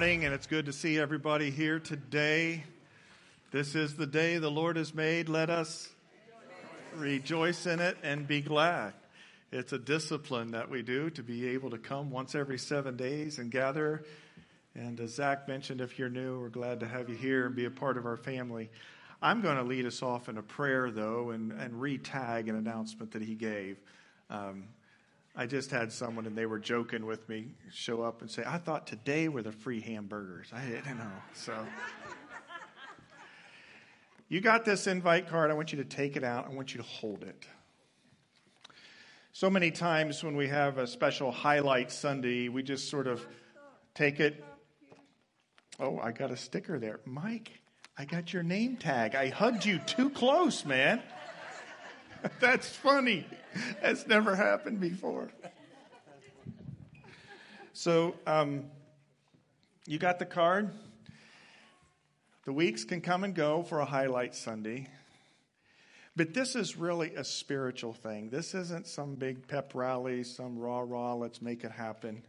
morning, and it's good to see everybody here today. This is the day the Lord has made. Let us rejoice in it and be glad. It's a discipline that we do to be able to come once every seven days and gather. And as Zach mentioned, if you're new, we're glad to have you here and be a part of our family. I'm going to lead us off in a prayer, though, and, and re tag an announcement that he gave. Um, I just had someone and they were joking with me show up and say, I thought today were the free hamburgers. I didn't know. So you got this invite card. I want you to take it out. I want you to hold it. So many times when we have a special highlight Sunday, we just sort of take it. Oh, I got a sticker there. Mike, I got your name tag. I hugged you too close, man. That's funny. That's never happened before. So, um, you got the card? The weeks can come and go for a highlight Sunday. But this is really a spiritual thing. This isn't some big pep rally, some rah rah, let's make it happen.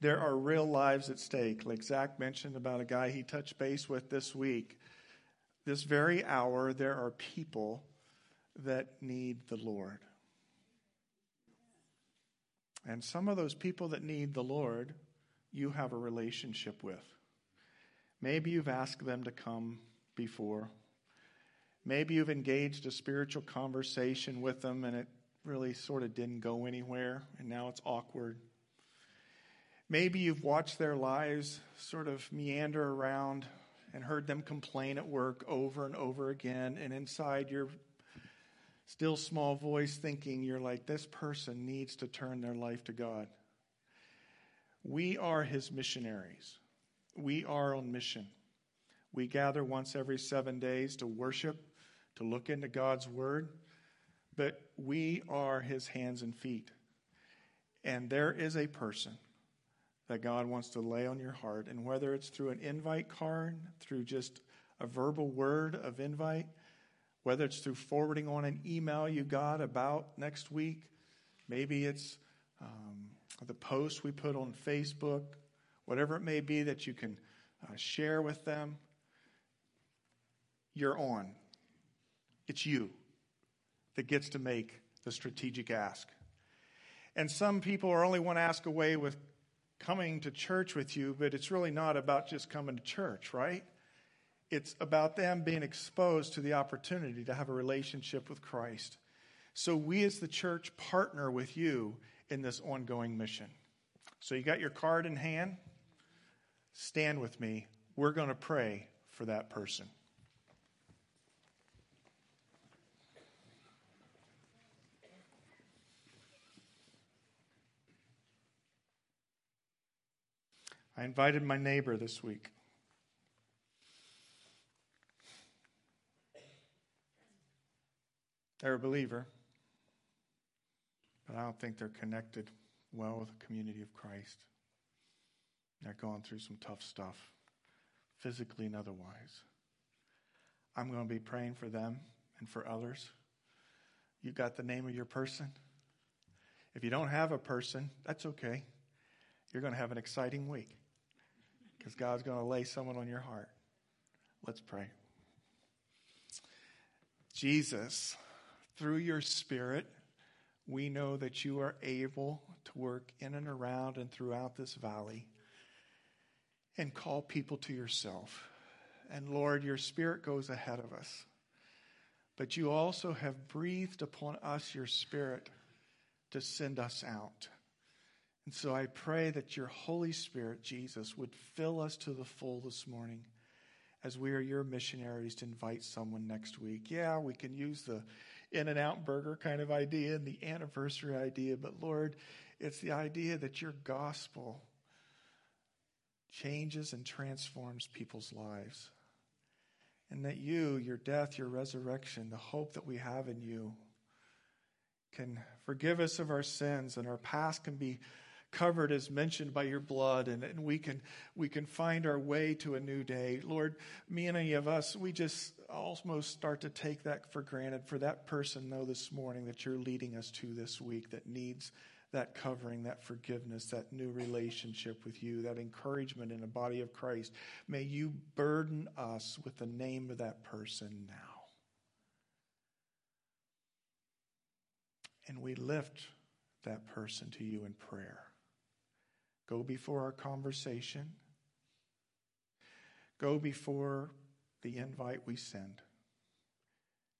There are real lives at stake. Like Zach mentioned about a guy he touched base with this week. This very hour, there are people that need the Lord. And some of those people that need the Lord, you have a relationship with. Maybe you've asked them to come before. Maybe you've engaged a spiritual conversation with them and it really sort of didn't go anywhere and now it's awkward. Maybe you've watched their lives sort of meander around and heard them complain at work over and over again, and inside you're still small voice thinking you're like, this person needs to turn their life to God. We are his missionaries. We are on mission. We gather once every seven days to worship, to look into God's word, but we are his hands and feet. And there is a person that God wants to lay on your heart, and whether it's through an invite card, through just a verbal word of invite, whether it's through forwarding on an email you got about next week, maybe it's um, the post we put on Facebook, whatever it may be that you can uh, share with them, you're on. It's you that gets to make the strategic ask. And some people are only one ask away with coming to church with you, but it's really not about just coming to church, right? It's about them being exposed to the opportunity to have a relationship with Christ. So we as the church partner with you in this ongoing mission. So you got your card in hand? Stand with me. We're going to pray for that person. I invited my neighbor this week. They're a believer, but I don't think they're connected well with the community of Christ. They're going through some tough stuff, physically and otherwise. I'm going to be praying for them and for others. You got the name of your person? If you don't have a person, that's okay. You're going to have an exciting week because God's going to lay someone on your heart. Let's pray. Jesus, through your Spirit, we know that you are able to work in and around and throughout this valley and call people to yourself. And Lord, your Spirit goes ahead of us. But you also have breathed upon us your Spirit to send us out. And so I pray that your Holy Spirit, Jesus, would fill us to the full this morning as we are your missionaries to invite someone next week. Yeah, we can use the In N Out burger kind of idea and the anniversary idea, but Lord, it's the idea that your gospel changes and transforms people's lives. And that you, your death, your resurrection, the hope that we have in you, can forgive us of our sins and our past can be covered as mentioned by your blood and, and we can we can find our way to a new day lord many of us we just almost start to take that for granted for that person though this morning that you're leading us to this week that needs that covering, that forgiveness, that new relationship with you, that encouragement in the body of Christ. May you burden us with the name of that person now. And we lift that person to you in prayer. Go before our conversation. Go before the invite we send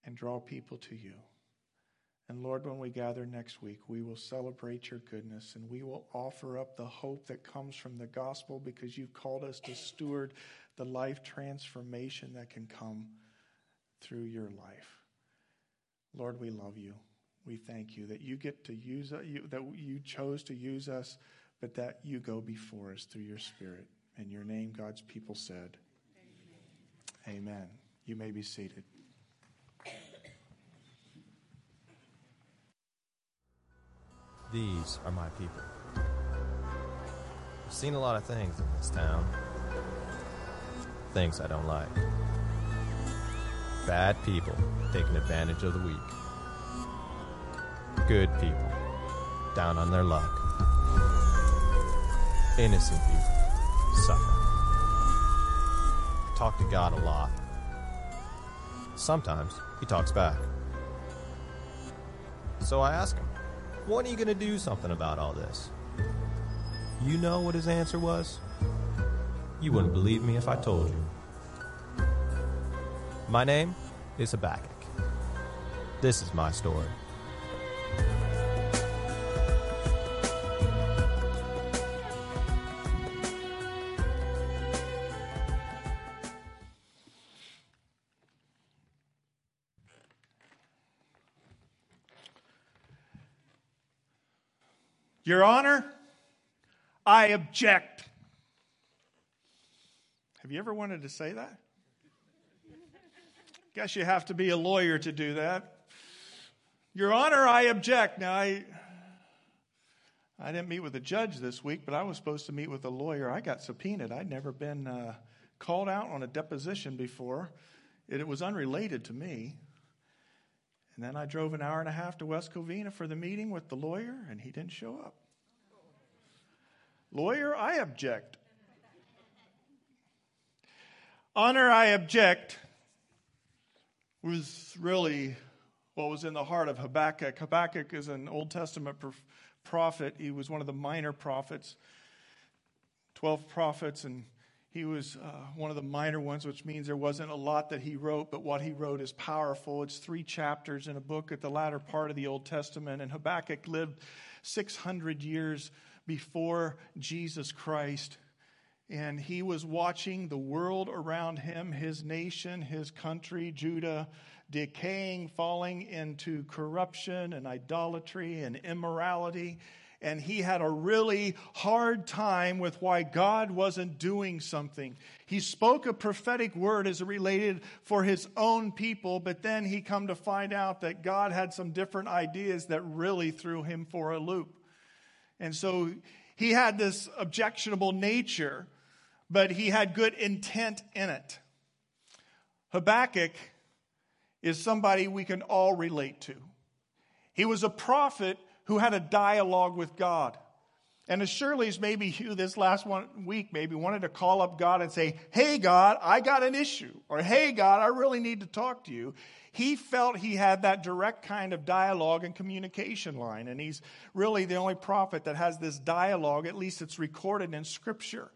and draw people to you. And Lord, when we gather next week, we will celebrate your goodness and we will offer up the hope that comes from the gospel because you've called us to steward the life transformation that can come through your life. Lord, we love you. We thank you that you get to use us, that you chose to use us, but that you go before us through your Spirit. In your name, God's people said, Amen. Amen. You may be seated. These are my people. I've seen a lot of things in this town. Things I don't like. Bad people taking advantage of the weak. Good people down on their luck. Innocent people suffer. Talk to God a lot. Sometimes he talks back. So I ask him, when are you going to do something about all this? You know what his answer was? You wouldn't believe me if I told you. My name is Habakkuk. This is my story. Your Honor, I object. Have you ever wanted to say that? Guess you have to be a lawyer to do that. Your Honor, I object. Now, I, I didn't meet with a judge this week, but I was supposed to meet with a lawyer. I got subpoenaed. I'd never been uh, called out on a deposition before. It, it was unrelated to me. And then I drove an hour and a half to West Covina for the meeting with the lawyer, and he didn't show up. Lawyer, I object. Honor, I object was really what was in the heart of Habakkuk. Habakkuk is an Old Testament prophet. He was one of the minor prophets, 12 prophets, and he was uh, one of the minor ones, which means there wasn't a lot that he wrote, but what he wrote is powerful. It's three chapters in a book at the latter part of the Old Testament, and Habakkuk lived 600 years before Jesus Christ. And he was watching the world around him, his nation, his country, Judah, decaying, falling into corruption and idolatry and immorality and he had a really hard time with why God wasn't doing something. He spoke a prophetic word as it related for his own people, but then he come to find out that God had some different ideas that really threw him for a loop. And so he had this objectionable nature, but he had good intent in it. Habakkuk is somebody we can all relate to. He was a prophet who had a dialogue with God. And as surely as maybe you this last one week maybe wanted to call up God and say, Hey, God, I got an issue. Or, Hey, God, I really need to talk to you. He felt he had that direct kind of dialogue and communication line. And he's really the only prophet that has this dialogue, at least it's recorded in Scripture.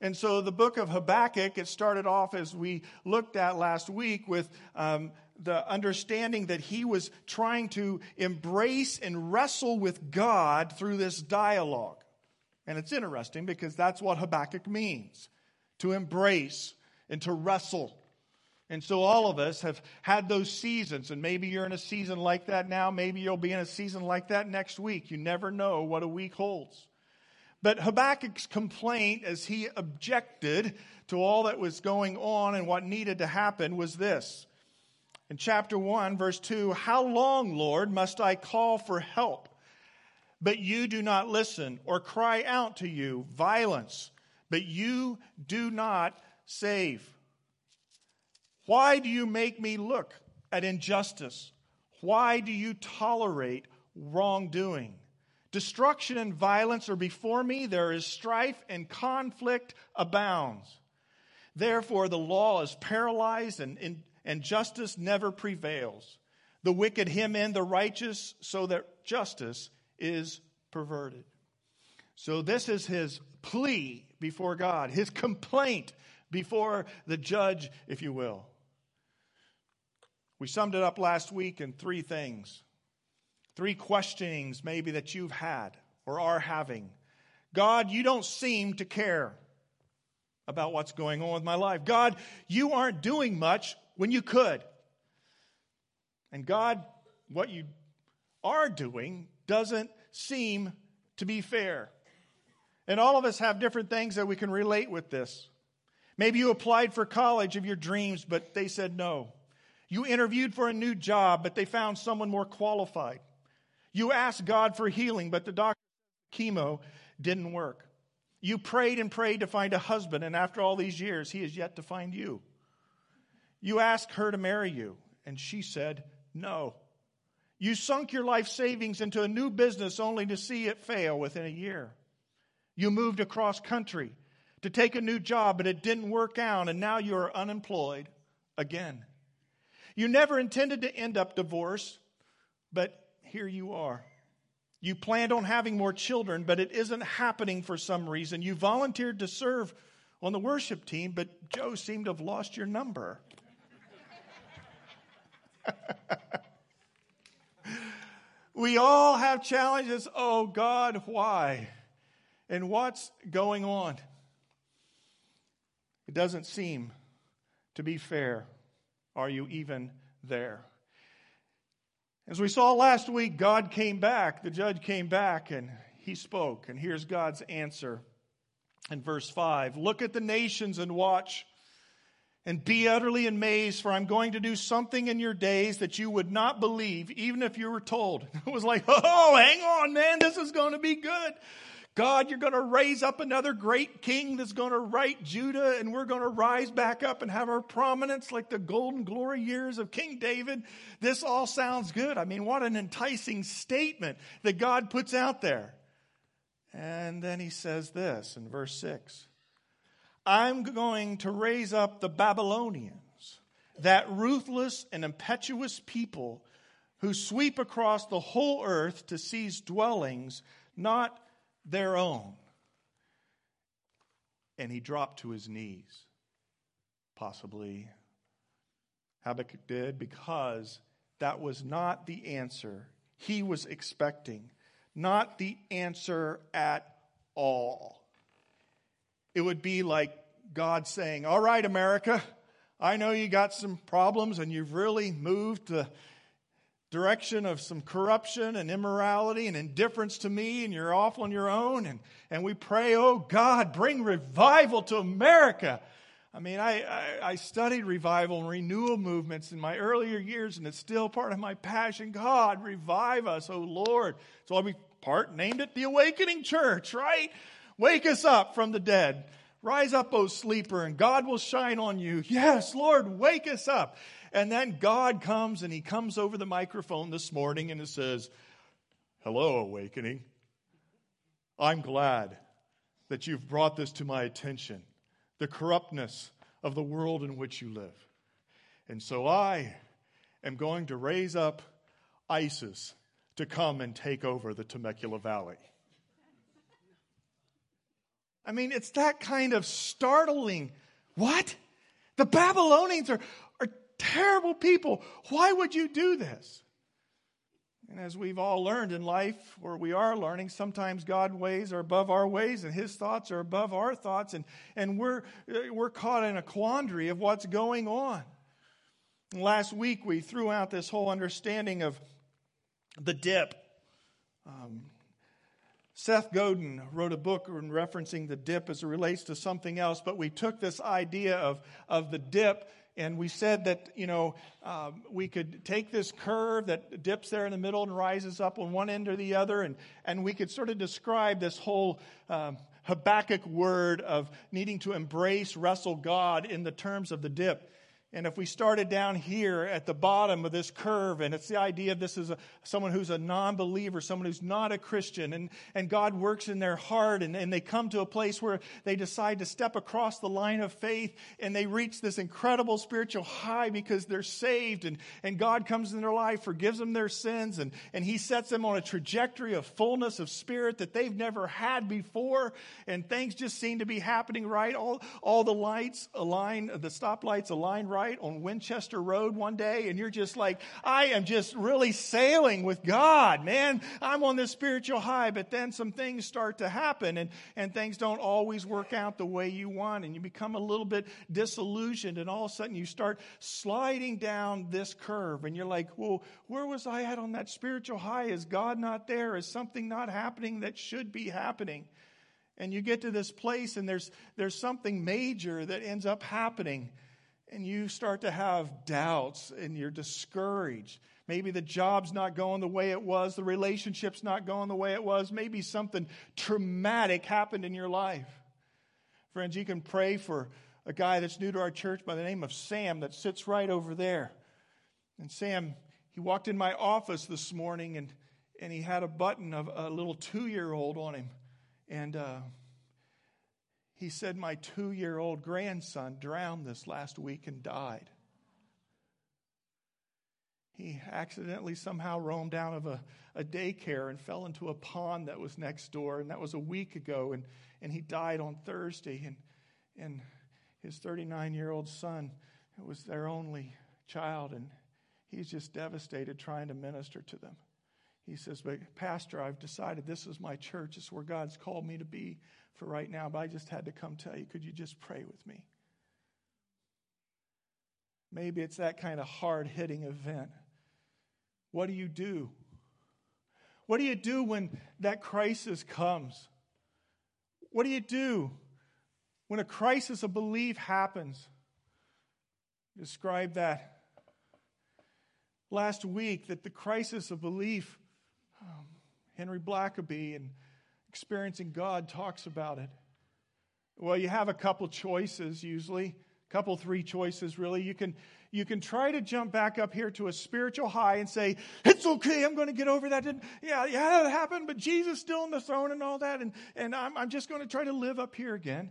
And so the book of Habakkuk, it started off as we looked at last week with um, the understanding that he was trying to embrace and wrestle with God through this dialogue. And it's interesting because that's what Habakkuk means to embrace and to wrestle. And so all of us have had those seasons, and maybe you're in a season like that now. Maybe you'll be in a season like that next week. You never know what a week holds. But Habakkuk's complaint, as he objected to all that was going on and what needed to happen, was this in chapter 1, verse 2 How long, Lord, must I call for help? But you do not listen, or cry out to you violence, but you do not save. Why do you make me look at injustice? Why do you tolerate wrongdoing? Destruction and violence are before me. There is strife and conflict abounds. Therefore, the law is paralyzed and, and, and justice never prevails. The wicked hem in the righteous so that justice is perverted. So, this is his plea before God, his complaint before the judge, if you will. We summed it up last week in three things three questionings maybe that you've had or are having. God, you don't seem to care about what's going on with my life. God, you aren't doing much when you could. And God, what you are doing doesn't seem to be fair. And all of us have different things that we can relate with this. Maybe you applied for college of your dreams, but they said no. You interviewed for a new job, but they found someone more qualified. You asked God for healing, but the doctor chemo didn't work. You prayed and prayed to find a husband, and after all these years, he is yet to find you. You asked her to marry you, and she said no. You sunk your life savings into a new business only to see it fail within a year. You moved across country to take a new job, but it didn't work out, and now you are unemployed again. You never intended to end up divorced, but here you are. You planned on having more children, but it isn't happening for some reason. You volunteered to serve on the worship team, but Joe seemed to have lost your number. we all have challenges. Oh, God, why? And what's going on? It doesn't seem to be fair. Are you even there? As we saw last week, God came back, the judge came back, and he spoke. And here's God's answer in verse 5 Look at the nations and watch, and be utterly amazed, for I'm going to do something in your days that you would not believe, even if you were told. It was like, oh, hang on, man, this is going to be good. God, you're going to raise up another great king that's going to right Judah, and we're going to rise back up and have our prominence like the golden glory years of King David. This all sounds good. I mean, what an enticing statement that God puts out there. And then he says this in verse 6 I'm going to raise up the Babylonians, that ruthless and impetuous people who sweep across the whole earth to seize dwellings, not their own. And he dropped to his knees. Possibly Habakkuk did because that was not the answer he was expecting, not the answer at all. It would be like God saying, All right, America, I know you got some problems and you've really moved the direction of some corruption and immorality and indifference to me, and you're off on your own. And, and we pray, oh God, bring revival to America. I mean, I, I, I, studied revival and renewal movements in my earlier years, and it's still part of my passion. God, revive us, oh Lord. So we part named it the Awakening Church, right? Wake us up from the dead. Rise up, O sleeper, and God will shine on you. Yes, Lord, wake us up. And then God comes and he comes over the microphone this morning and he says, Hello, awakening. I'm glad that you've brought this to my attention the corruptness of the world in which you live. And so I am going to raise up ISIS to come and take over the Temecula Valley. I mean, it's that kind of startling. What? The Babylonians are, are terrible people. Why would you do this? And as we've all learned in life, or we are learning, sometimes God's ways are above our ways and his thoughts are above our thoughts, and, and we're, we're caught in a quandary of what's going on. And last week, we threw out this whole understanding of the dip. Um, Seth Godin wrote a book referencing the dip as it relates to something else, but we took this idea of, of the dip and we said that you know um, we could take this curve that dips there in the middle and rises up on one end or the other and, and we could sort of describe this whole um, habakkuk word of needing to embrace wrestle god in the terms of the dip And if we started down here at the bottom of this curve, and it's the idea of this is a, someone who's a non believer, someone who's not a Christian, and, and God works in their heart, and, and they come to a place where they decide to step across the line of faith, and they reach this incredible spiritual high because they're saved, and, and God comes in their life, forgives them their sins, and, and He sets them on a trajectory of fullness of spirit that they've never had before, and things just seem to be happening right. All, all the lights align, the stoplights align right right on Winchester Road one day and you're just like, I am just really sailing with God, man. I'm on this spiritual high, but then some things start to happen and, and things don't always work out the way you want and you become a little bit disillusioned and all of a sudden you start sliding down this curve and you're like, well, where was I at on that spiritual high? Is God not there? Is something not happening that should be happening? and you get to this place and there's there's something major that ends up happening and you start to have doubts and you're discouraged. Maybe the job's not going the way it was, the relationship's not going the way it was, maybe something traumatic happened in your life. Friends, you can pray for a guy that's new to our church by the name of Sam that sits right over there. And Sam, he walked in my office this morning and, and he had a button of a little two year old on him. And uh, he said, My two year old grandson drowned this last week and died. He accidentally somehow roamed out of a, a daycare and fell into a pond that was next door, and that was a week ago, and, and he died on Thursday. And, and his 39 year old son was their only child, and he's just devastated trying to minister to them. He says, But, Pastor, I've decided this is my church. It's where God's called me to be for right now, but I just had to come tell you could you just pray with me? Maybe it's that kind of hard hitting event. What do you do? What do you do when that crisis comes? What do you do when a crisis of belief happens? Describe that last week that the crisis of belief, Henry Blackaby and experiencing God talks about it. Well, you have a couple choices usually, a couple, three choices really. You can, you can try to jump back up here to a spiritual high and say, It's okay, I'm going to get over that. And, yeah, yeah, that happened, but Jesus still on the throne and all that. And, and I'm, I'm just going to try to live up here again.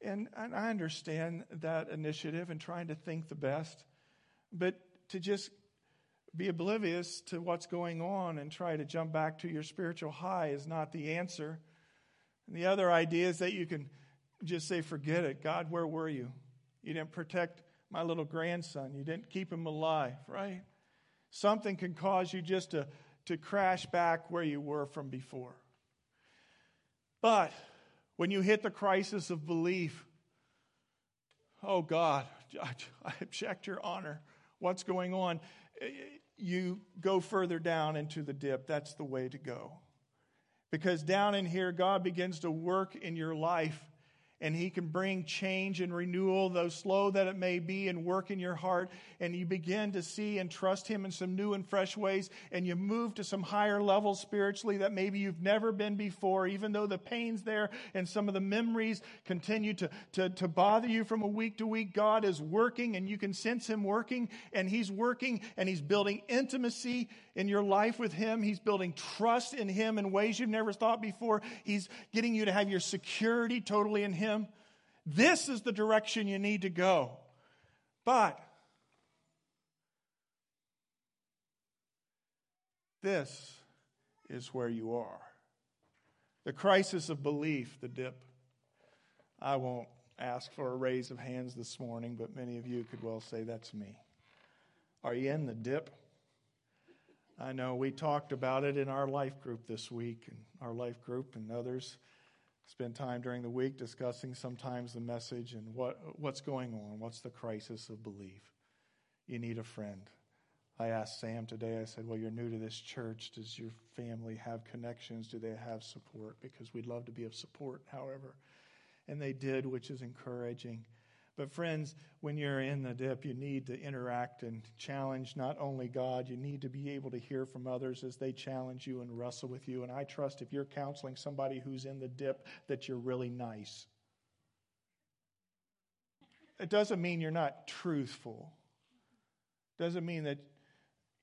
And, and I understand that initiative and trying to think the best. But to just be oblivious to what's going on and try to jump back to your spiritual high is not the answer. And the other idea is that you can just say, forget it. God, where were you? You didn't protect my little grandson, you didn't keep him alive, right? Something can cause you just to, to crash back where you were from before. But when you hit the crisis of belief, oh God, I object your honor. What's going on? You go further down into the dip. That's the way to go. Because down in here, God begins to work in your life and He can bring change and renewal, though slow that it may be, and work in your heart. And you begin to see and trust Him in some new and fresh ways. And you move to some higher levels spiritually that maybe you've never been before, even though the pain's there and some of the memories continue to, to, to bother you from a week to week. God is working, and you can sense Him working, and He's working, and He's building intimacy in your life with Him. He's building trust in Him in ways you've never thought before. He's getting you to have your security totally in Him. This is the direction you need to go. But this is where you are. The crisis of belief, the dip. I won't ask for a raise of hands this morning, but many of you could well say that's me. Are you in the dip? I know we talked about it in our life group this week, and our life group and others spend time during the week discussing sometimes the message and what, what's going on. What's the crisis of belief? You need a friend. I asked Sam today, I said, Well, you're new to this church. Does your family have connections? Do they have support? Because we'd love to be of support, however. And they did, which is encouraging. But, friends, when you're in the dip, you need to interact and challenge not only God, you need to be able to hear from others as they challenge you and wrestle with you. And I trust if you're counseling somebody who's in the dip, that you're really nice. it doesn't mean you're not truthful. it Doesn't mean that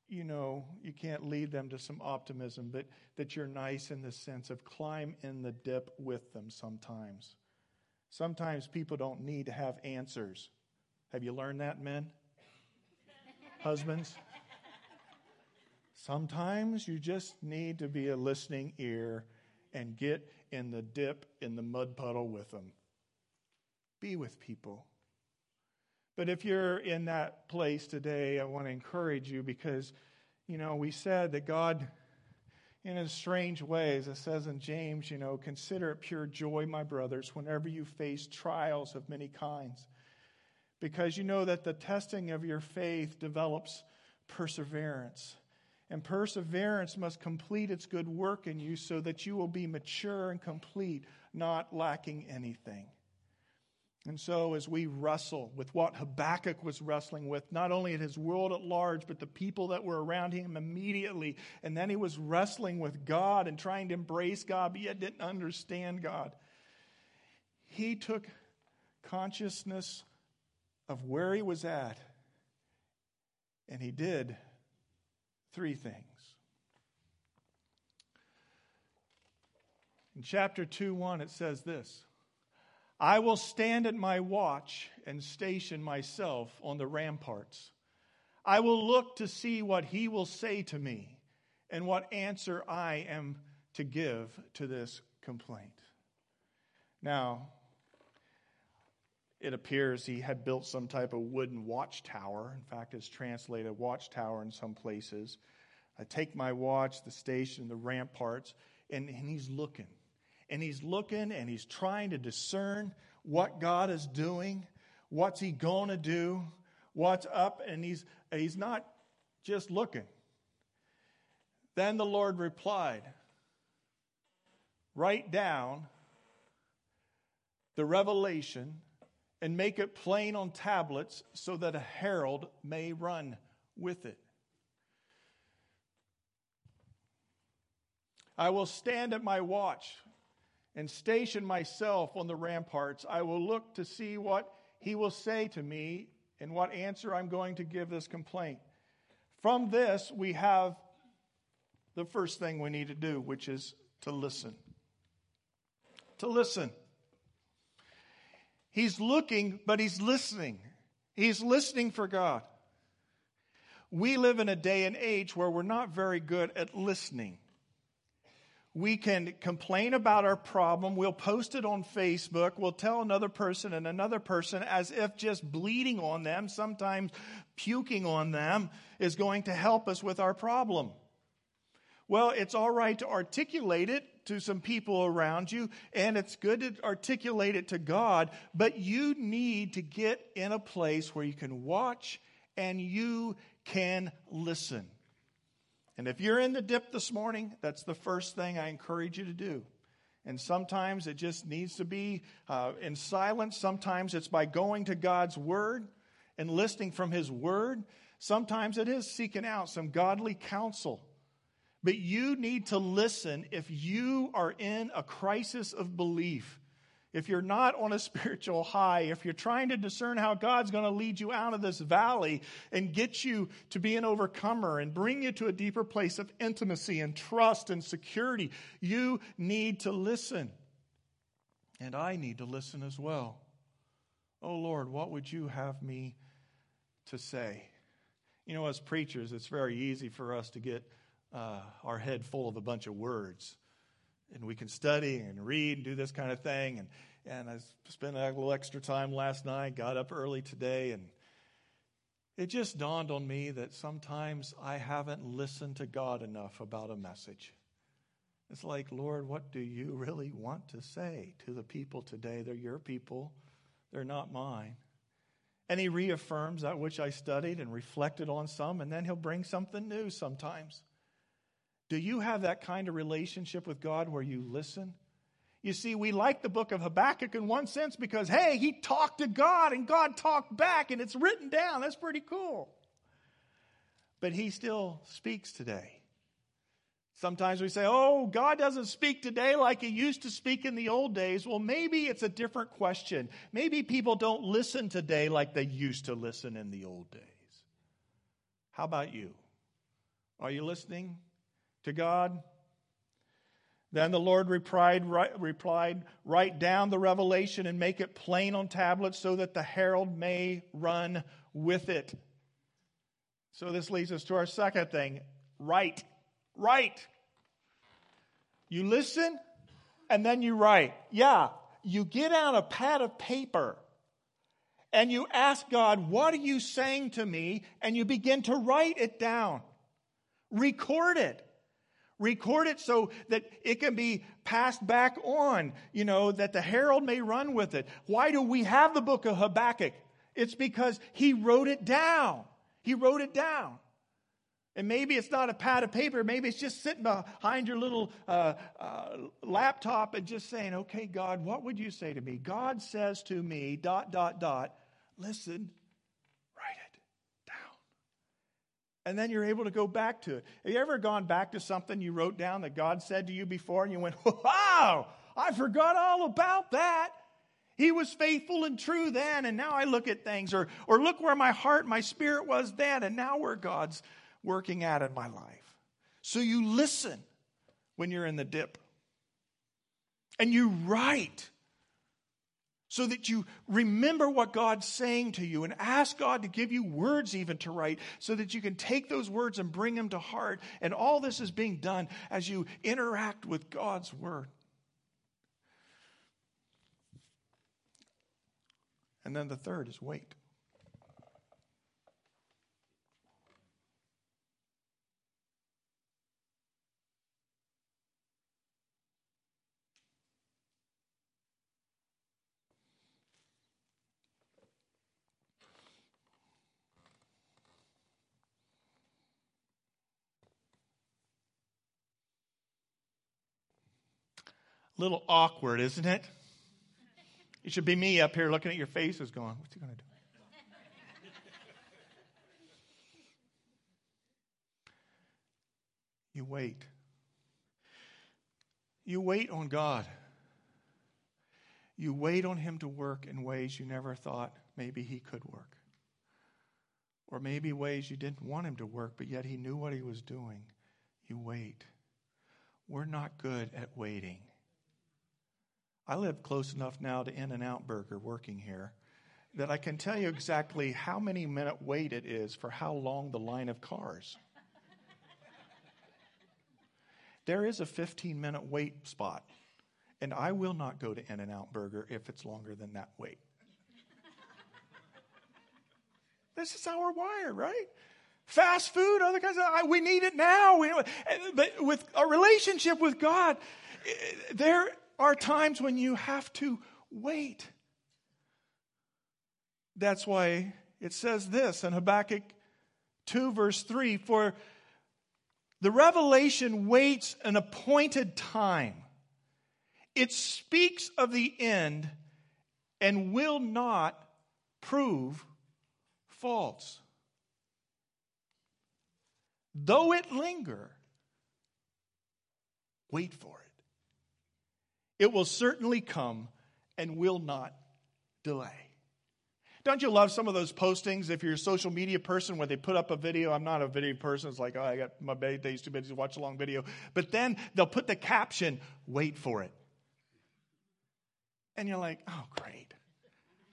you know you can't lead them to some optimism, but that you're nice in the sense of climb in the dip with them sometimes. Sometimes people don't need to have answers. Have you learned that, men? Husbands? Sometimes you just need to be a listening ear and get in the dip in the mud puddle with them. Be with people. But if you're in that place today, I want to encourage you because, you know, we said that God, in a strange ways, it says in James, you know, consider it pure joy, my brothers, whenever you face trials of many kinds. Because you know that the testing of your faith develops perseverance. And perseverance must complete its good work in you so that you will be mature and complete, not lacking anything. And so, as we wrestle with what Habakkuk was wrestling with, not only in his world at large, but the people that were around him immediately, and then he was wrestling with God and trying to embrace God, but yet didn't understand God, he took consciousness of where he was at, and he did three things. In chapter 2 1, it says this I will stand at my watch and station myself on the ramparts. I will look to see what he will say to me and what answer I am to give to this complaint. Now, it appears he had built some type of wooden watchtower. In fact, it's translated watchtower in some places. I take my watch, the station, the ramparts, and, and he's looking. And he's looking and he's trying to discern what God is doing, what's he going to do, what's up, and he's, he's not just looking. Then the Lord replied, Write down the revelation and make it plain on tablets so that a herald may run with it. I will stand at my watch and station myself on the ramparts. I will look to see what he will say to me and what answer I'm going to give this complaint. From this, we have the first thing we need to do, which is to listen. To listen. He's looking, but he's listening. He's listening for God. We live in a day and age where we're not very good at listening. We can complain about our problem. We'll post it on Facebook. We'll tell another person and another person as if just bleeding on them, sometimes puking on them, is going to help us with our problem. Well, it's all right to articulate it to some people around you, and it's good to articulate it to God, but you need to get in a place where you can watch and you can listen. And if you're in the dip this morning, that's the first thing I encourage you to do. And sometimes it just needs to be uh, in silence. Sometimes it's by going to God's Word and listening from His Word. Sometimes it is seeking out some godly counsel but you need to listen if you are in a crisis of belief. If you're not on a spiritual high, if you're trying to discern how God's going to lead you out of this valley and get you to be an overcomer and bring you to a deeper place of intimacy and trust and security, you need to listen. And I need to listen as well. Oh Lord, what would you have me to say? You know, as preachers, it's very easy for us to get uh, our head full of a bunch of words. And we can study and read and do this kind of thing. And, and I spent a little extra time last night, got up early today, and it just dawned on me that sometimes I haven't listened to God enough about a message. It's like, Lord, what do you really want to say to the people today? They're your people, they're not mine. And he reaffirms that which I studied and reflected on some, and then he'll bring something new sometimes. Do you have that kind of relationship with God where you listen? You see, we like the book of Habakkuk in one sense because, hey, he talked to God and God talked back and it's written down. That's pretty cool. But he still speaks today. Sometimes we say, oh, God doesn't speak today like he used to speak in the old days. Well, maybe it's a different question. Maybe people don't listen today like they used to listen in the old days. How about you? Are you listening to God? Then the Lord replied, replied, Write down the revelation and make it plain on tablets so that the herald may run with it. So this leads us to our second thing write write. You listen and then you write. Yeah, you get out a pad of paper and you ask God, What are you saying to me? And you begin to write it down. Record it. Record it so that it can be passed back on, you know, that the herald may run with it. Why do we have the book of Habakkuk? It's because he wrote it down. He wrote it down. And maybe it's not a pad of paper. Maybe it's just sitting behind your little uh, uh, laptop and just saying, okay, God, what would you say to me? God says to me, dot, dot, dot, listen, write it down. And then you're able to go back to it. Have you ever gone back to something you wrote down that God said to you before and you went, wow, I forgot all about that? He was faithful and true then, and now I look at things, or, or look where my heart, my spirit was then, and now where God's working at in my life. So you listen when you're in the dip. And you write so that you remember what God's saying to you and ask God to give you words even to write so that you can take those words and bring them to heart. And all this is being done as you interact with God's word. And then the third is wait. Little awkward, isn't it? It should be me up here looking at your faces going, what's he going to do? You wait. You wait on God. You wait on Him to work in ways you never thought maybe He could work. Or maybe ways you didn't want Him to work, but yet He knew what He was doing. You wait. We're not good at waiting. I live close enough now to In N Out Burger working here that I can tell you exactly how many minute wait it is for how long the line of cars. there is a 15 minute wait spot, and I will not go to In N Out Burger if it's longer than that wait. this is how we're wired, right? Fast food, other kinds of, we need it now. We, but with a relationship with God, eh, there are times when you have to wait. That's why it says this in Habakkuk 2, verse 3 For the revelation waits an appointed time, it speaks of the end and will not prove false. Though it linger, wait for it. It will certainly come and will not delay. Don't you love some of those postings if you're a social media person where they put up a video? I'm not a video person. It's like, oh, I got my days too busy to watch a long video. But then they'll put the caption, wait for it. And you're like, oh, great.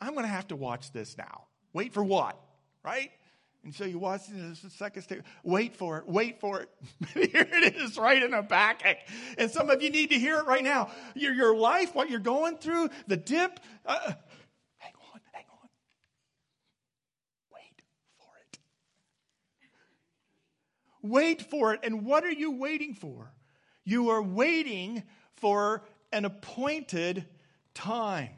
I'm going to have to watch this now. Wait for what? Right? And so you watch the second stage. Wait for it. Wait for it. Here it is, right in Habakkuk. And some of you need to hear it right now. Your, your life, what you're going through, the dip. Uh, hang on, hang on. Wait for it. Wait for it. And what are you waiting for? You are waiting for an appointed time.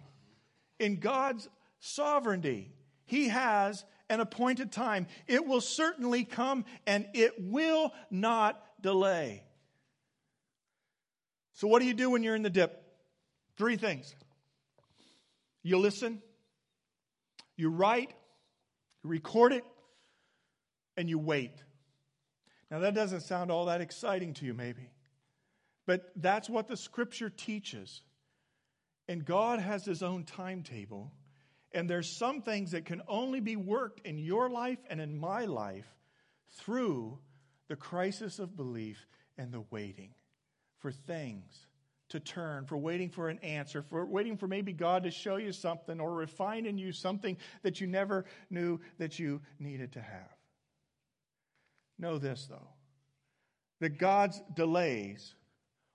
In God's sovereignty, He has an appointed time. It will certainly come and it will not delay. So, what do you do when you're in the dip? Three things you listen, you write, you record it, and you wait. Now, that doesn't sound all that exciting to you, maybe. But that's what the scripture teaches. And God has his own timetable. And there's some things that can only be worked in your life and in my life through the crisis of belief and the waiting for things to turn, for waiting for an answer, for waiting for maybe God to show you something or refine in you something that you never knew that you needed to have. Know this, though that God's delays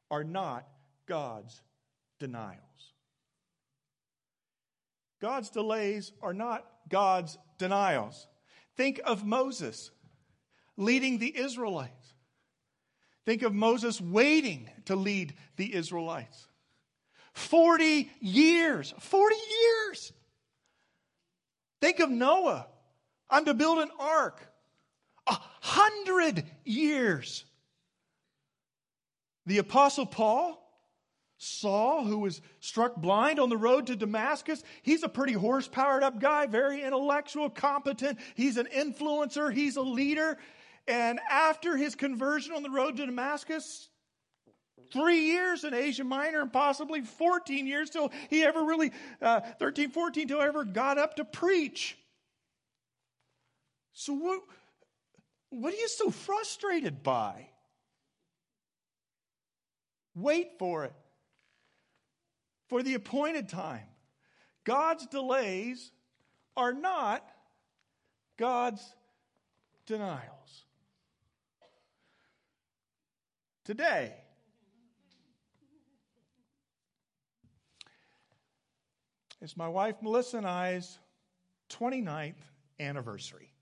are not God's denials. God's delays are not God's denials. Think of Moses leading the Israelites. Think of Moses waiting to lead the Israelites. 40 years. 40 years. Think of Noah. I'm to build an ark. A hundred years. The Apostle Paul, Saul, who was struck blind on the road to Damascus, he's a pretty horse powered up guy, very intellectual, competent. He's an influencer, he's a leader. And after his conversion on the road to Damascus, three years in Asia Minor and possibly 14 years till he ever really, uh, 13, 14, till ever got up to preach. So, what, what are you so frustrated by? Wait for it. For the appointed time. God's delays are not God's denials today. It's my wife Melissa and I's 29th anniversary.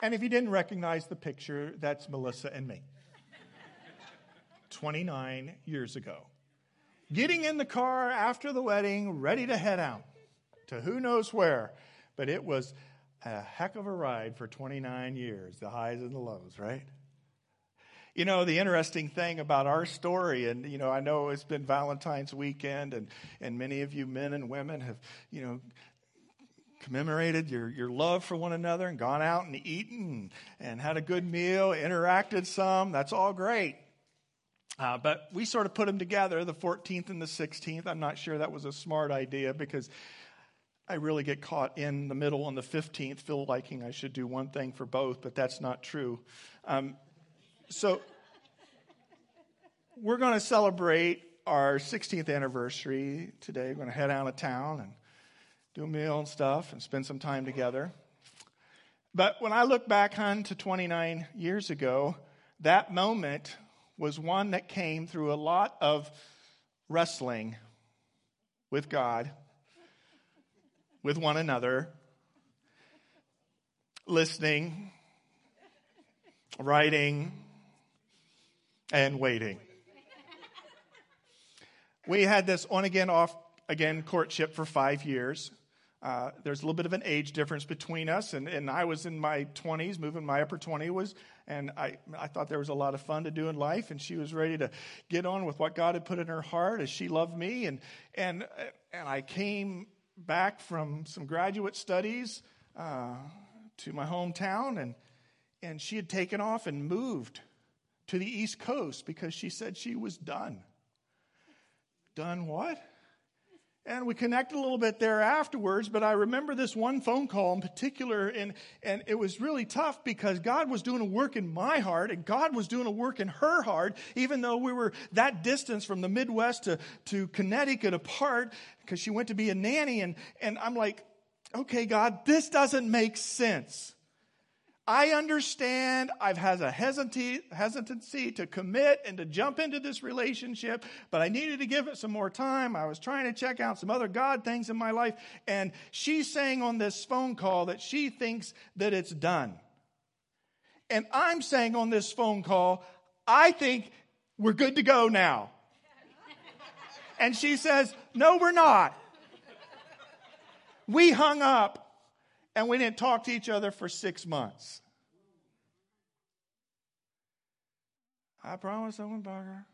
And if you didn't recognize the picture, that's Melissa and me. 29 years ago. Getting in the car after the wedding, ready to head out to who knows where. But it was a heck of a ride for 29 years, the highs and the lows, right? You know, the interesting thing about our story, and, you know, I know it's been Valentine's weekend, and, and many of you men and women have, you know, commemorated your, your love for one another and gone out and eaten and, and had a good meal, interacted some. That's all great. Uh, but we sort of put them together, the 14th and the 16th. I'm not sure that was a smart idea because I really get caught in the middle on the 15th, feel liking I should do one thing for both, but that's not true. Um, so we're going to celebrate our 16th anniversary today. We're going to head out of town and do a meal and stuff and spend some time together. But when I look back on to 29 years ago, that moment was one that came through a lot of wrestling with God with one another, listening, writing, and waiting. We had this on again, off again courtship for five years. Uh, there's a little bit of an age difference between us, and, and I was in my 20s, moving my upper 20 was, and I, I thought there was a lot of fun to do in life, and she was ready to get on with what God had put in her heart as she loved me, and and and I came back from some graduate studies uh, to my hometown, and, and she had taken off and moved to the East Coast because she said she was done. Done what? And we connected a little bit there afterwards, but I remember this one phone call in particular, and, and it was really tough because God was doing a work in my heart, and God was doing a work in her heart, even though we were that distance from the Midwest to, to Connecticut apart, because she went to be a nanny. And, and I'm like, okay, God, this doesn't make sense. I understand I've had a hesitancy to commit and to jump into this relationship, but I needed to give it some more time. I was trying to check out some other God things in my life, and she's saying on this phone call that she thinks that it's done. And I'm saying on this phone call, I think we're good to go now. And she says, No, we're not. We hung up and we didn't talk to each other for six months. I promise I won't bug her.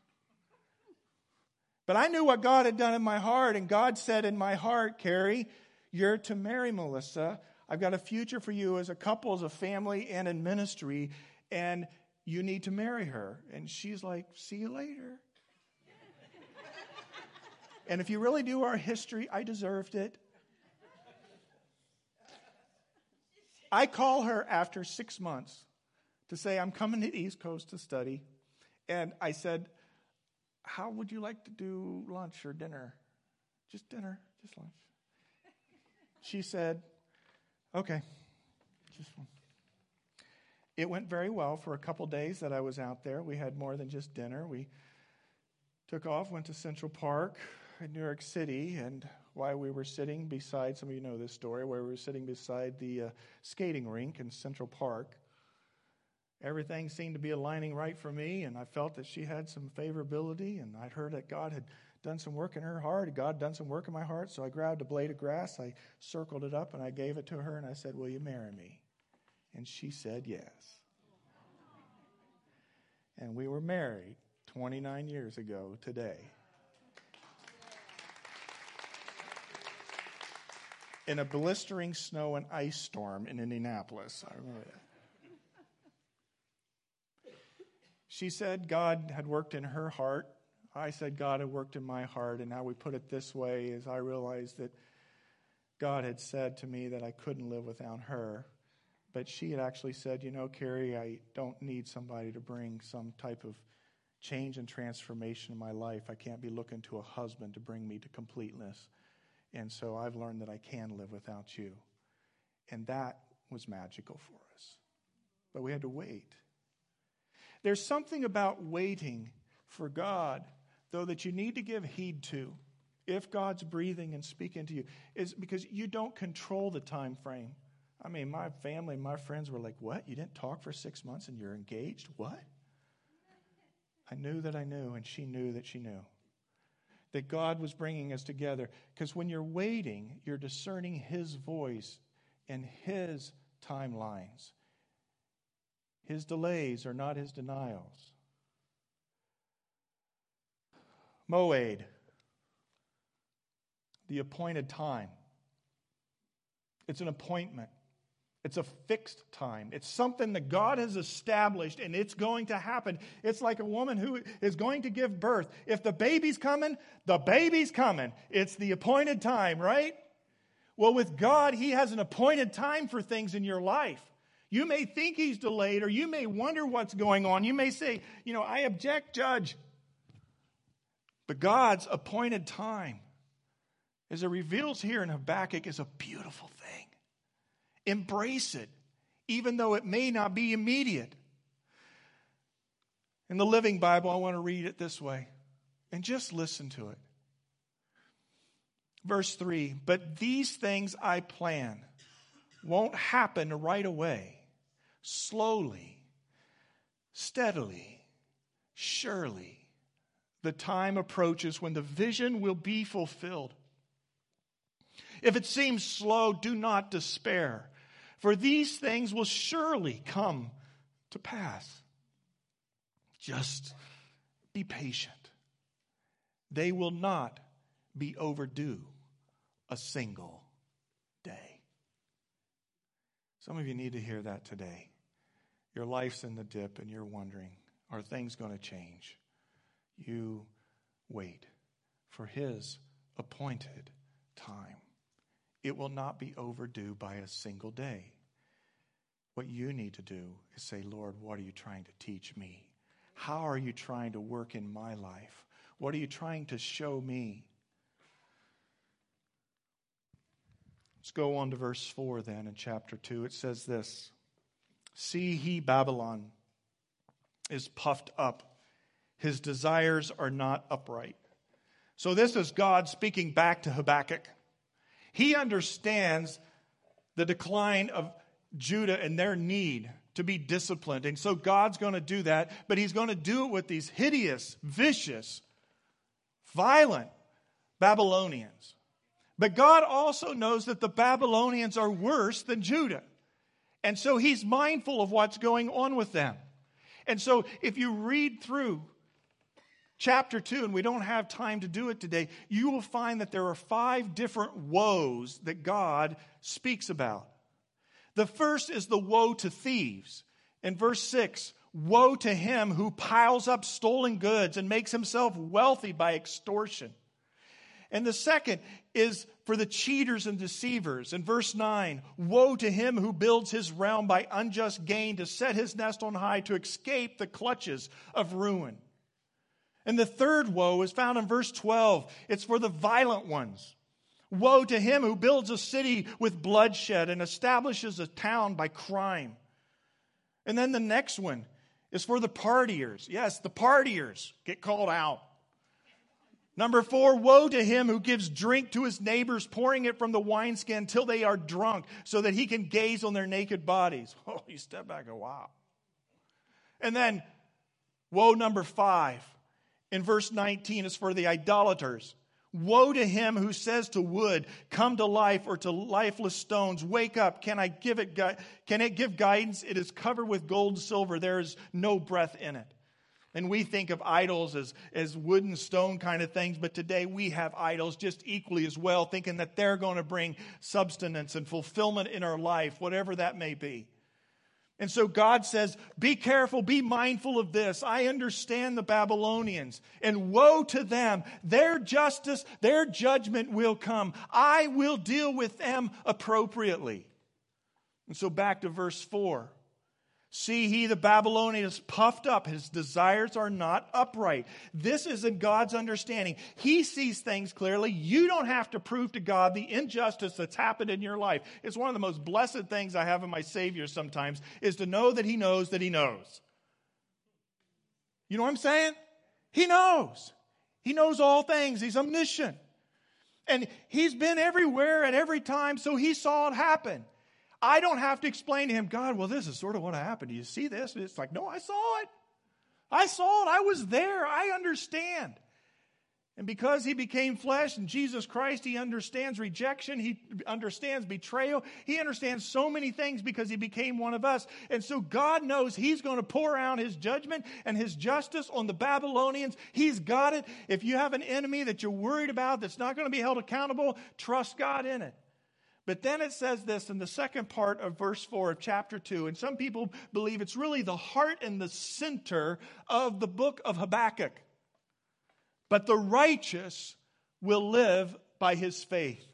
But I knew what God had done in my heart, and God said in my heart, Carrie, you're to marry Melissa. I've got a future for you as a couple, as a family, and in ministry, and you need to marry her. And she's like, See you later. and if you really knew our history, I deserved it. I call her after six months to say, I'm coming to the East Coast to study. And I said, How would you like to do lunch or dinner? Just dinner, just lunch. She said, Okay, just one. It went very well for a couple days that I was out there. We had more than just dinner. We took off, went to Central Park in New York City, and while we were sitting beside, some of you know this story, where we were sitting beside the uh, skating rink in Central Park. Everything seemed to be aligning right for me, and I felt that she had some favorability, and I'd heard that God had done some work in her heart. God had done some work in my heart, so I grabbed a blade of grass, I circled it up, and I gave it to her, and I said, Will you marry me? And she said yes. And we were married 29 years ago today. In a blistering snow and ice storm in Indianapolis. I remember that. She said God had worked in her heart. I said God had worked in my heart. And how we put it this way is I realized that God had said to me that I couldn't live without her. But she had actually said, You know, Carrie, I don't need somebody to bring some type of change and transformation in my life. I can't be looking to a husband to bring me to completeness. And so I've learned that I can live without you. And that was magical for us. But we had to wait. There's something about waiting for God, though, that you need to give heed to if God's breathing and speaking to you, is because you don't control the time frame. I mean, my family, my friends were like, What? You didn't talk for six months and you're engaged? What? I knew that I knew, and she knew that she knew that God was bringing us together. Because when you're waiting, you're discerning His voice and His timelines. His delays are not His denials. Moed, the appointed time. It's an appointment. It's a fixed time. It's something that God has established and it's going to happen. It's like a woman who is going to give birth. If the baby's coming, the baby's coming. It's the appointed time, right? Well, with God, He has an appointed time for things in your life. You may think He's delayed or you may wonder what's going on. You may say, you know, I object, Judge. But God's appointed time, as it reveals here in Habakkuk, is a beautiful thing. Embrace it, even though it may not be immediate. In the Living Bible, I want to read it this way and just listen to it. Verse 3 But these things I plan won't happen right away, slowly, steadily, surely. The time approaches when the vision will be fulfilled. If it seems slow, do not despair for these things will surely come to pass. Just be patient. They will not be overdue a single day. Some of you need to hear that today. Your life's in the dip and you're wondering, are things going to change? You wait for His appointed time. It will not be overdue by a single day. What you need to do is say, Lord, what are you trying to teach me? How are you trying to work in my life? What are you trying to show me? Let's go on to verse 4 then in chapter 2. It says this See, he, Babylon, is puffed up, his desires are not upright. So, this is God speaking back to Habakkuk. He understands the decline of Judah and their need to be disciplined. And so God's going to do that, but He's going to do it with these hideous, vicious, violent Babylonians. But God also knows that the Babylonians are worse than Judah. And so He's mindful of what's going on with them. And so if you read through chapter 2, and we don't have time to do it today, you will find that there are five different woes that God speaks about. The first is the woe to thieves. In verse 6, woe to him who piles up stolen goods and makes himself wealthy by extortion. And the second is for the cheaters and deceivers. In verse 9, woe to him who builds his realm by unjust gain to set his nest on high to escape the clutches of ruin. And the third woe is found in verse 12. It's for the violent ones. Woe to him who builds a city with bloodshed and establishes a town by crime. And then the next one is for the partiers. Yes, the partiers get called out. Number four, woe to him who gives drink to his neighbors, pouring it from the wineskin till they are drunk, so that he can gaze on their naked bodies. Oh, you step back and wow. And then, woe number five, in verse 19, is for the idolaters. Woe to him who says to wood, Come to life, or to lifeless stones, Wake up. Can I give it, can it give guidance? It is covered with gold and silver. There is no breath in it. And we think of idols as, as wood and stone kind of things, but today we have idols just equally as well, thinking that they're going to bring substance and fulfillment in our life, whatever that may be. And so God says, Be careful, be mindful of this. I understand the Babylonians, and woe to them. Their justice, their judgment will come. I will deal with them appropriately. And so back to verse 4. See, he, the Babylonian, is puffed up. His desires are not upright. This is in God's understanding. He sees things clearly. You don't have to prove to God the injustice that's happened in your life. It's one of the most blessed things I have in my Savior sometimes, is to know that He knows that He knows. You know what I'm saying? He knows. He knows all things. He's omniscient. And He's been everywhere at every time, so He saw it happen. I don't have to explain to him, God, well, this is sort of what happened. Do you see this? And it's like, no, I saw it. I saw it. I was there. I understand. And because he became flesh and Jesus Christ, he understands rejection. He understands betrayal. He understands so many things because he became one of us. And so God knows he's going to pour out his judgment and his justice on the Babylonians. He's got it. If you have an enemy that you're worried about that's not going to be held accountable, trust God in it. But then it says this in the second part of verse 4 of chapter 2, and some people believe it's really the heart and the center of the book of Habakkuk. But the righteous will live by his faith.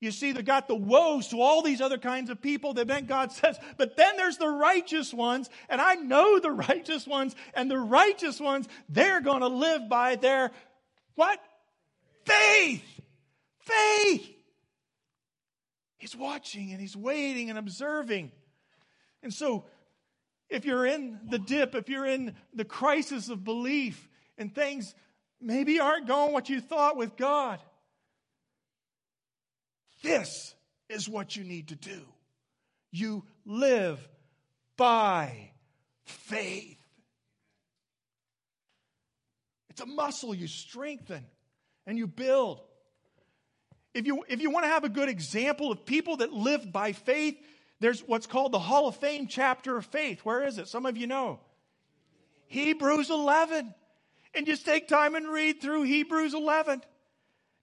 You see, they've got the woes to all these other kinds of people that then God says, but then there's the righteous ones, and I know the righteous ones, and the righteous ones, they're going to live by their what? Faith. Faith. He's watching and he's waiting and observing. And so, if you're in the dip, if you're in the crisis of belief and things maybe aren't going what you thought with God, this is what you need to do. You live by faith. It's a muscle you strengthen and you build. If you, if you want to have a good example of people that live by faith, there's what's called the Hall of Fame chapter of faith. Where is it? Some of you know. Hebrews 11. And just take time and read through Hebrews 11.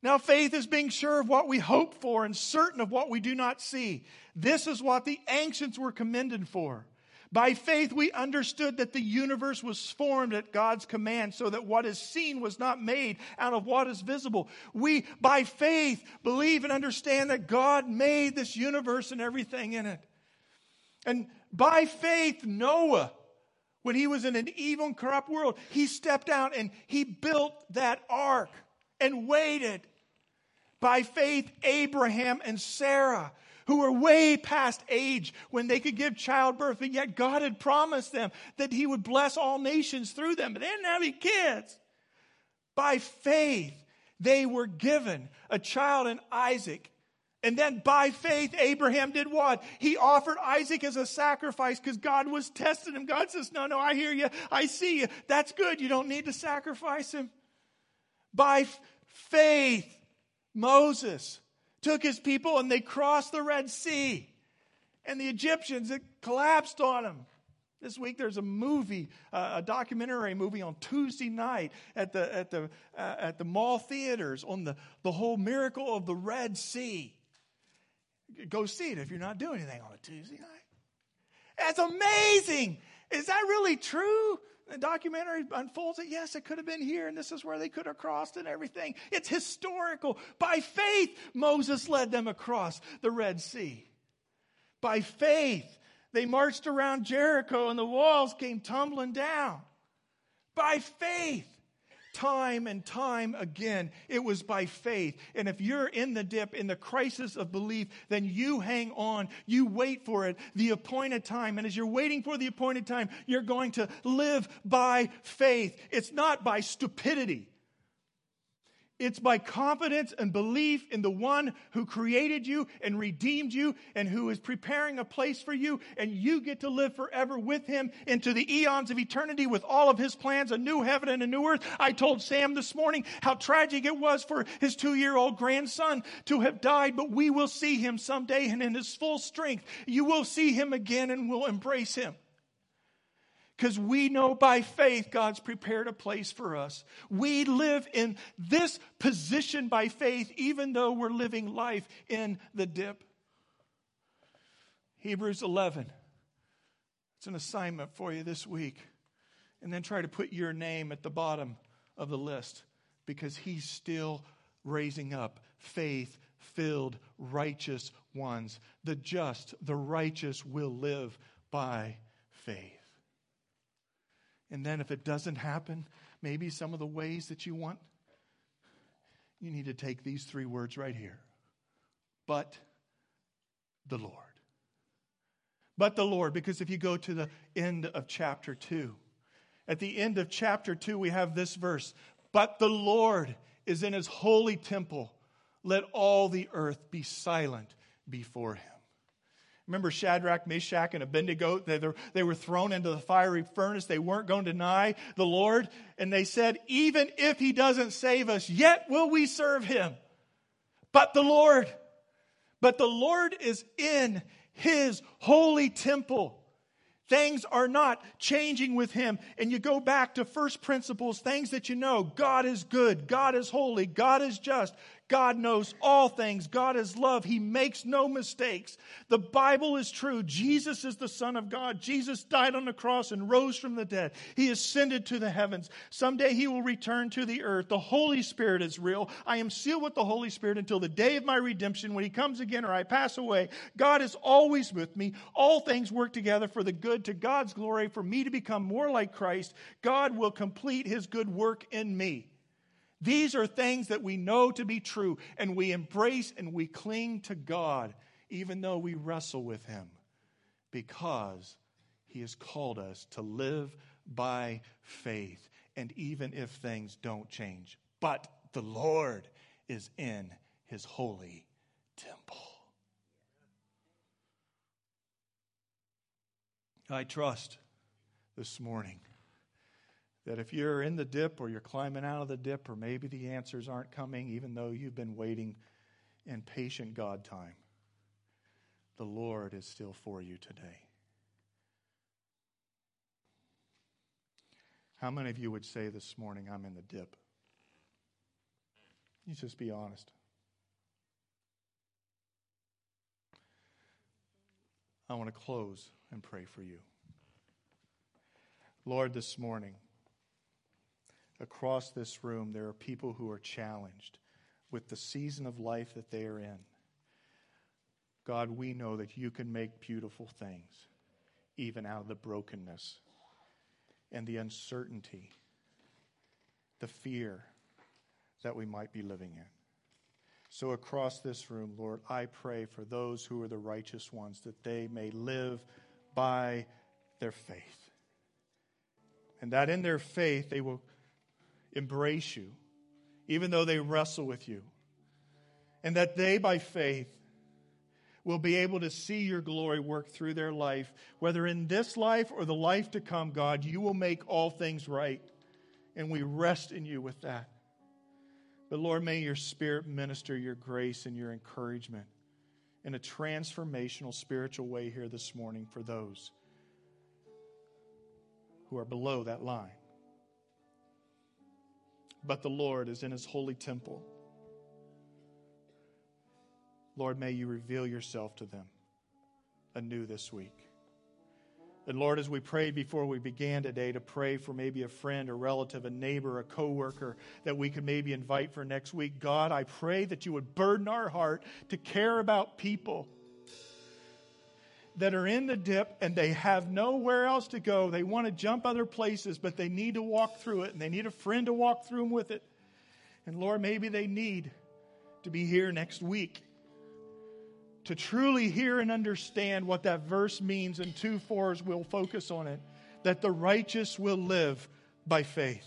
Now, faith is being sure of what we hope for and certain of what we do not see. This is what the ancients were commended for. By faith, we understood that the universe was formed at God's command so that what is seen was not made out of what is visible. We, by faith, believe and understand that God made this universe and everything in it. And by faith, Noah, when he was in an evil and corrupt world, he stepped out and he built that ark and waited. By faith, Abraham and Sarah who were way past age when they could give childbirth, and yet God had promised them that He would bless all nations through them, but they didn't have any kids. By faith, they were given a child in Isaac. And then by faith, Abraham did what? He offered Isaac as a sacrifice because God was testing him. God says, No, no, I hear you. I see you. That's good. You don't need to sacrifice him. By faith, Moses took his people and they crossed the Red Sea. And the Egyptians, it collapsed on them. This week there's a movie, uh, a documentary movie on Tuesday night at the, at the, uh, at the mall theaters on the, the whole miracle of the Red Sea. Go see it if you're not doing anything on a Tuesday night. That's amazing. Is that really true? The documentary unfolds it. Yes, it could have been here, and this is where they could have crossed and everything. It's historical. By faith, Moses led them across the Red Sea. By faith, they marched around Jericho and the walls came tumbling down. By faith, time and time again. It was by faith. And if you're in the dip, in the crisis of belief, then you hang on. You wait for it, the appointed time. And as you're waiting for the appointed time, you're going to live by faith. It's not by stupidity. It's by confidence and belief in the one who created you and redeemed you and who is preparing a place for you. And you get to live forever with him into the eons of eternity with all of his plans, a new heaven and a new earth. I told Sam this morning how tragic it was for his two year old grandson to have died, but we will see him someday and in his full strength. You will see him again and will embrace him because we know by faith God's prepared a place for us. We live in this position by faith, even though we're living life in the dip. Hebrews 11. It's an assignment for you this week. And then try to put your name at the bottom of the list because he's still raising up faith filled, righteous ones. The just, the righteous will live by faith. And then if it doesn't happen, maybe some of the ways that you want, you need to take these three words right here. But the Lord. But the Lord, because if you go to the end of chapter 2, at the end of chapter 2, we have this verse But the Lord is in his holy temple. Let all the earth be silent before him. Remember Shadrach, Meshach, and Abednego? They, were thrown into the fiery furnace. They weren't going to deny the Lord. And they said, Even if he doesn't save us, yet will we serve him. But the Lord, but the Lord is in his holy temple. Things are not changing with him. And you go back to first principles, things that you know. God is good. God is holy. God is just. God knows all things. God is love. He makes no mistakes. The Bible is true. Jesus is the Son of God. Jesus died on the cross and rose from the dead. He ascended to the heavens. Someday he will return to the earth. The Holy Spirit is real. I am sealed with the Holy Spirit until the day of my redemption when he comes again or I pass away. God is always with me. All things work together for the good to God's glory for me to become more like Christ. God will complete his good work in me. These are things that we know to be true, and we embrace and we cling to God, even though we wrestle with Him, because He has called us to live by faith, and even if things don't change. But the Lord is in His holy temple. I trust this morning that if you're in the dip or you're climbing out of the dip, or maybe the answers aren't coming, even though you've been waiting in patient God time, the Lord is still for you today. How many of you would say this morning, I'm in the dip? You just be honest. I want to close and pray for you. Lord, this morning, across this room, there are people who are challenged with the season of life that they are in. God, we know that you can make beautiful things even out of the brokenness and the uncertainty, the fear that we might be living in. So, across this room, Lord, I pray for those who are the righteous ones that they may live by their faith. And that in their faith they will embrace you, even though they wrestle with you. And that they, by faith, will be able to see your glory work through their life, whether in this life or the life to come, God, you will make all things right. And we rest in you with that. But Lord, may your spirit minister your grace and your encouragement in a transformational spiritual way here this morning for those who are below that line but the Lord is in his holy temple. Lord, may you reveal yourself to them anew this week. And Lord, as we prayed before we began today to pray for maybe a friend, a relative, a neighbor, a coworker that we could maybe invite for next week, God, I pray that you would burden our heart to care about people that are in the dip and they have nowhere else to go. They want to jump other places, but they need to walk through it and they need a friend to walk through them with it. And Lord, maybe they need to be here next week to truly hear and understand what that verse means in 2 4s, we'll focus on it that the righteous will live by faith.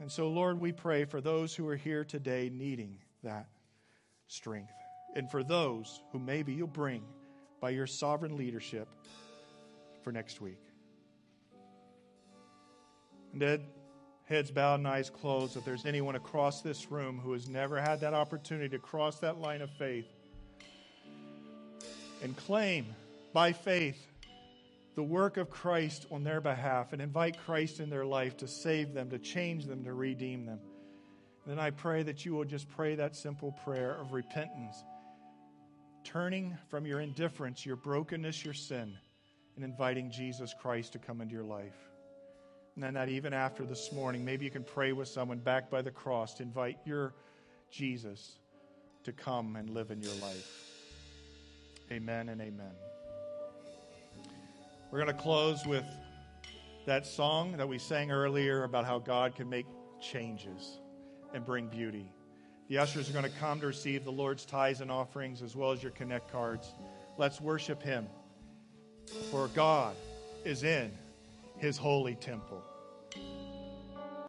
And so, Lord, we pray for those who are here today needing that strength. And for those who maybe you'll bring by your sovereign leadership for next week. And Ed, heads bowed and eyes closed, if there's anyone across this room who has never had that opportunity to cross that line of faith, and claim by faith the work of Christ on their behalf and invite Christ in their life to save them, to change them, to redeem them. then I pray that you will just pray that simple prayer of repentance, turning from your indifference, your brokenness, your sin, and inviting Jesus Christ to come into your life. And then that even after this morning, maybe you can pray with someone back by the cross to invite your Jesus to come and live in your life. Amen and amen. We're going to close with that song that we sang earlier about how God can make changes and bring beauty. The ushers are going to come to receive the Lord's tithes and offerings as well as your Connect cards. Let's worship Him, for God is in His holy temple.